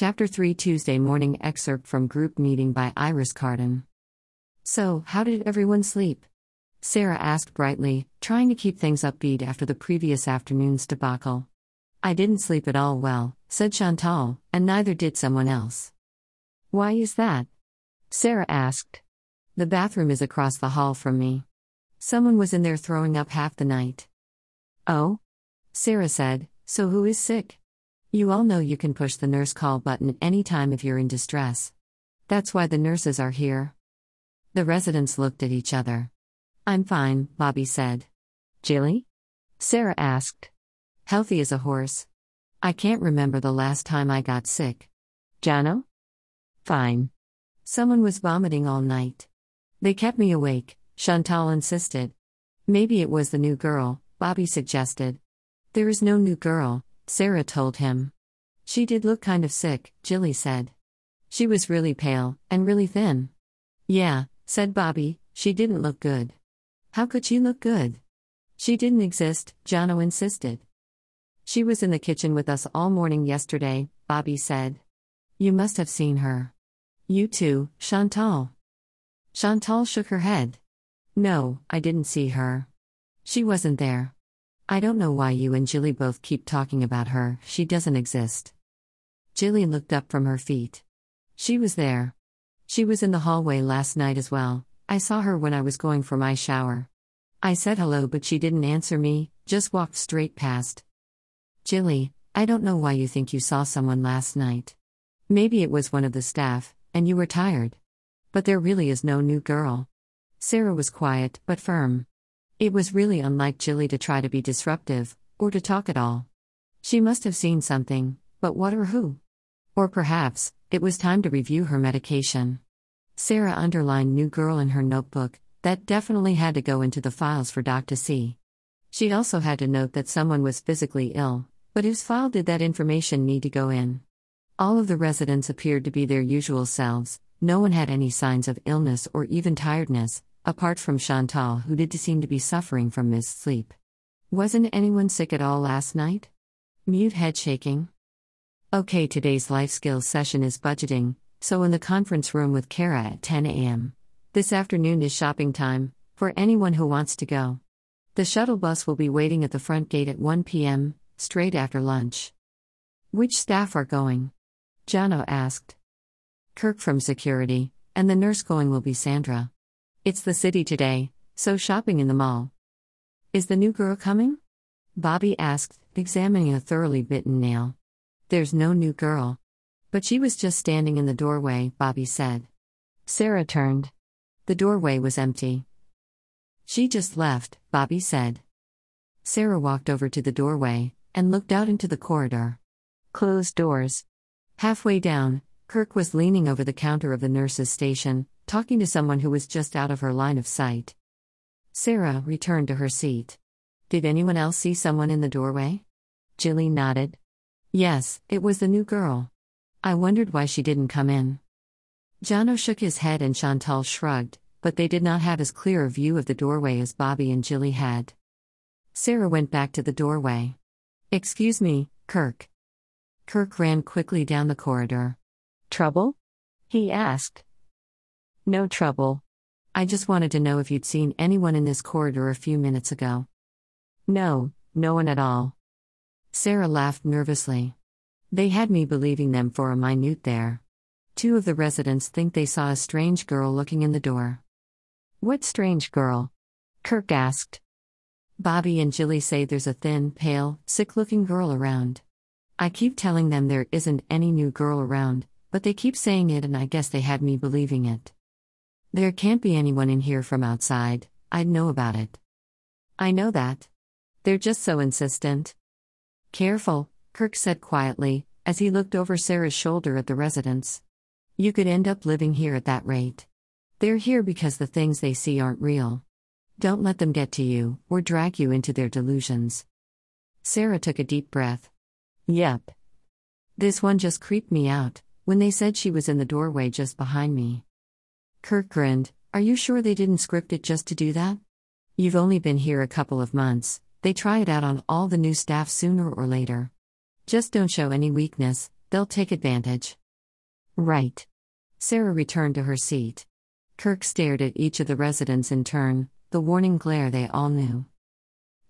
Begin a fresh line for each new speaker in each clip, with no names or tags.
Chapter 3 Tuesday morning excerpt from group meeting by Iris Carden. So, how did everyone sleep? Sarah asked brightly, trying to keep things upbeat after the previous afternoon's debacle. I didn't sleep at all well, said Chantal, and neither did someone else. Why is that? Sarah asked. The bathroom is across the hall from me. Someone was in there throwing up half the night. Oh? Sarah said, So who is sick? You all know you can push the nurse call button anytime if you're in distress. That's why the nurses are here. The residents looked at each other. I'm fine, Bobby said. Jilly? Sarah asked. Healthy as a horse. I can't remember the last time I got sick. Jono? Fine. Someone was vomiting all night. They kept me awake, Chantal insisted. Maybe it was the new girl, Bobby suggested. There is no new girl, Sarah told him. She did look kind of sick, Jilly said. She was really pale, and really thin. Yeah, said Bobby, she didn't look good. How could she look good? She didn't exist, Jono insisted. She was in the kitchen with us all morning yesterday, Bobby said. You must have seen her. You too, Chantal. Chantal shook her head. No, I didn't see her. She wasn't there. I don't know why you and Jilly both keep talking about her, she doesn't exist. Jilly looked up from her feet. She was there. She was in the hallway last night as well. I saw her when I was going for my shower. I said hello, but she didn't answer me, just walked straight past. Jilly, I don't know why you think you saw someone last night. Maybe it was one of the staff, and you were tired. But there really is no new girl. Sarah was quiet, but firm. It was really unlike Jilly to try to be disruptive, or to talk at all. She must have seen something, but what or who? Or perhaps, it was time to review her medication. Sarah underlined new girl in her notebook, that definitely had to go into the files for Doc to see. She also had to note that someone was physically ill, but whose file did that information need to go in? All of the residents appeared to be their usual selves, no one had any signs of illness or even tiredness, apart from Chantal, who did seem to be suffering from missed sleep. Wasn't anyone sick at all last night? Mute head shaking. Okay, today's life skills session is budgeting, so in the conference room with Kara at 10 a.m. This afternoon is shopping time, for anyone who wants to go. The shuttle bus will be waiting at the front gate at 1 p.m., straight after lunch. Which staff are going? Jono asked. Kirk from security, and the nurse going will be Sandra. It's the city today, so shopping in the mall. Is the new girl coming? Bobby asked, examining a thoroughly bitten nail. There's no new girl. But she was just standing in the doorway, Bobby said. Sarah turned. The doorway was empty. She just left, Bobby said. Sarah walked over to the doorway and looked out into the corridor. Closed doors. Halfway down, Kirk was leaning over the counter of the nurse's station, talking to someone who was just out of her line of sight. Sarah returned to her seat. Did anyone else see someone in the doorway? Jilly nodded. Yes, it was the new girl. I wondered why she didn't come in. Jono shook his head and Chantal shrugged, but they did not have as clear a view of the doorway as Bobby and Jilly had. Sarah went back to the doorway. Excuse me, Kirk. Kirk ran quickly down the corridor. Trouble? He asked. No trouble. I just wanted to know if you'd seen anyone in this corridor a few minutes ago. No, no one at all. Sarah laughed nervously. They had me believing them for a minute there. Two of the residents think they saw a strange girl looking in the door. What strange girl? Kirk asked. Bobby and Jilly say there's a thin, pale, sick looking girl around. I keep telling them there isn't any new girl around, but they keep saying it, and I guess they had me believing it. There can't be anyone in here from outside, I'd know about it. I know that. They're just so insistent. Careful, Kirk said quietly, as he looked over Sarah's shoulder at the residents. You could end up living here at that rate. They're here because the things they see aren't real. Don't let them get to you, or drag you into their delusions. Sarah took a deep breath. Yep. This one just creeped me out, when they said she was in the doorway just behind me. Kirk grinned. Are you sure they didn't script it just to do that? You've only been here a couple of months, they try it out on all the new staff sooner or later. Just don't show any weakness, they'll take advantage. Right. Sarah returned to her seat. Kirk stared at each of the residents in turn, the warning glare they all knew.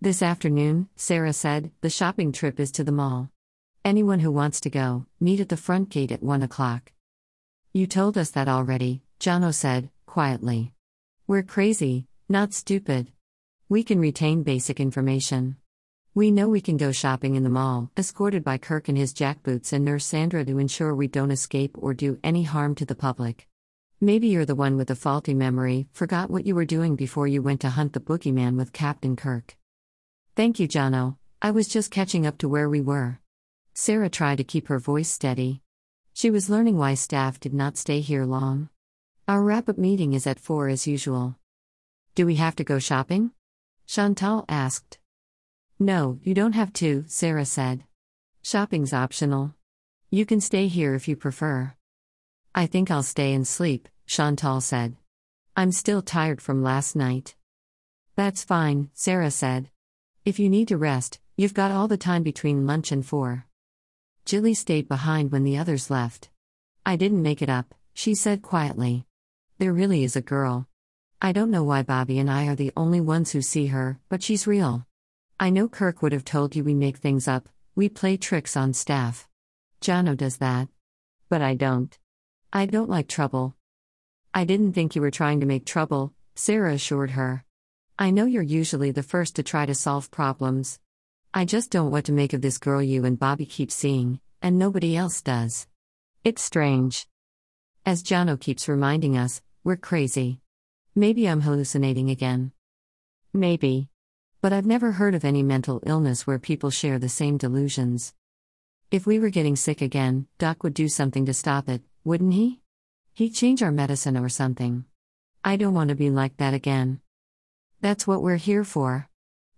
This afternoon, Sarah said, the shopping trip is to the mall. Anyone who wants to go, meet at the front gate at 1 o'clock. You told us that already, Jono said, quietly. We're crazy, not stupid. We can retain basic information. We know we can go shopping in the mall, escorted by Kirk and his jackboots and Nurse Sandra to ensure we don't escape or do any harm to the public. Maybe you're the one with the faulty memory, forgot what you were doing before you went to hunt the boogeyman with Captain Kirk. Thank you, Jono. I was just catching up to where we were. Sarah tried to keep her voice steady. She was learning why staff did not stay here long. Our wrap up meeting is at 4 as usual. Do we have to go shopping? Chantal asked. No, you don't have to, Sarah said. Shopping's optional. You can stay here if you prefer. I think I'll stay and sleep, Chantal said. I'm still tired from last night. That's fine, Sarah said. If you need to rest, you've got all the time between lunch and four. Jilly stayed behind when the others left. I didn't make it up, she said quietly. There really is a girl. I don't know why Bobby and I are the only ones who see her, but she's real. I know Kirk would have told you we make things up, we play tricks on staff. Jono does that. But I don't. I don't like trouble. I didn't think you were trying to make trouble, Sarah assured her. I know you're usually the first to try to solve problems. I just don't what to make of this girl you and Bobby keep seeing, and nobody else does. It's strange. As Jono keeps reminding us, we're crazy. Maybe I'm hallucinating again. Maybe. But I've never heard of any mental illness where people share the same delusions. If we were getting sick again, Doc would do something to stop it, wouldn't he? He'd change our medicine or something. I don't want to be like that again. That's what we're here for.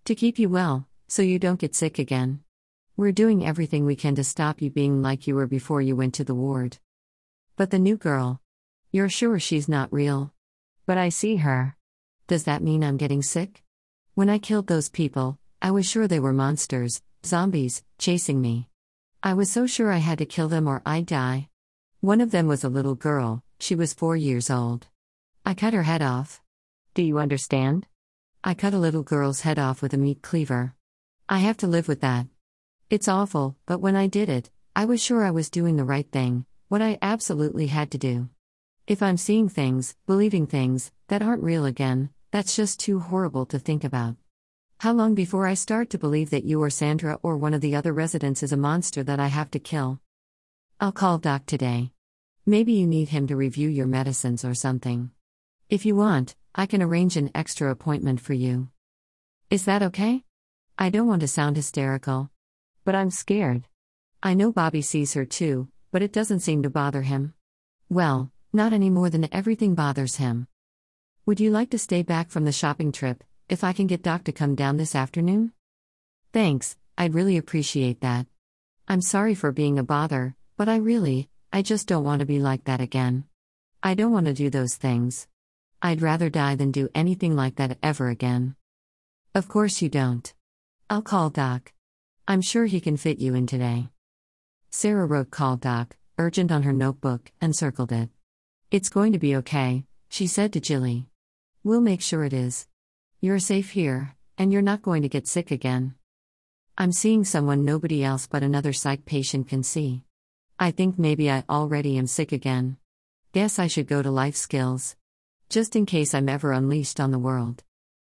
To keep you well, so you don't get sick again. We're doing everything we can to stop you being like you were before you went to the ward. But the new girl. You're sure she's not real? But I see her. Does that mean I'm getting sick? When I killed those people, I was sure they were monsters, zombies, chasing me. I was so sure I had to kill them or I'd die. One of them was a little girl, she was four years old. I cut her head off. Do you understand? I cut a little girl's head off with a meat cleaver. I have to live with that. It's awful, but when I did it, I was sure I was doing the right thing, what I absolutely had to do. If I'm seeing things, believing things, that aren't real again, that's just too horrible to think about. How long before I start to believe that you or Sandra or one of the other residents is a monster that I have to kill? I'll call Doc today. Maybe you need him to review your medicines or something. If you want, I can arrange an extra appointment for you. Is that okay? I don't want to sound hysterical. But I'm scared. I know Bobby sees her too, but it doesn't seem to bother him. Well, not any more than everything bothers him. Would you like to stay back from the shopping trip, if I can get Doc to come down this afternoon? Thanks, I'd really appreciate that. I'm sorry for being a bother, but I really, I just don't want to be like that again. I don't want to do those things. I'd rather die than do anything like that ever again. Of course you don't. I'll call Doc. I'm sure he can fit you in today. Sarah wrote call Doc, urgent on her notebook, and circled it. It's going to be okay, she said to Jilly. We'll make sure it is. You're safe here, and you're not going to get sick again. I'm seeing someone nobody else but another psych patient can see. I think maybe I already am sick again. Guess I should go to life skills. Just in case I'm ever unleashed on the world.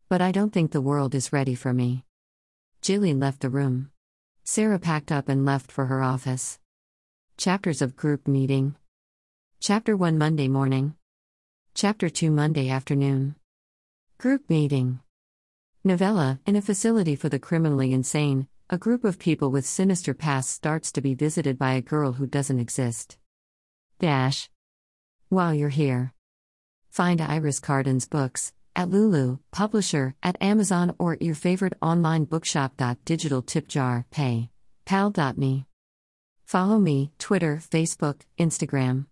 But I don't think the world is ready for me. Jilly left the room. Sarah packed up and left for her office. Chapters of Group Meeting Chapter 1 Monday Morning. Chapter 2 Monday Afternoon. Group Meeting. Novella In a facility for the criminally insane, a group of people with sinister pasts starts to be visited by a girl who doesn't exist. Dash. While you're here, find Iris Carden's books at Lulu, publisher, at Amazon or your favorite online bookshop. Digital tip jar, pay, pal.me. Follow me, Twitter, Facebook, Instagram.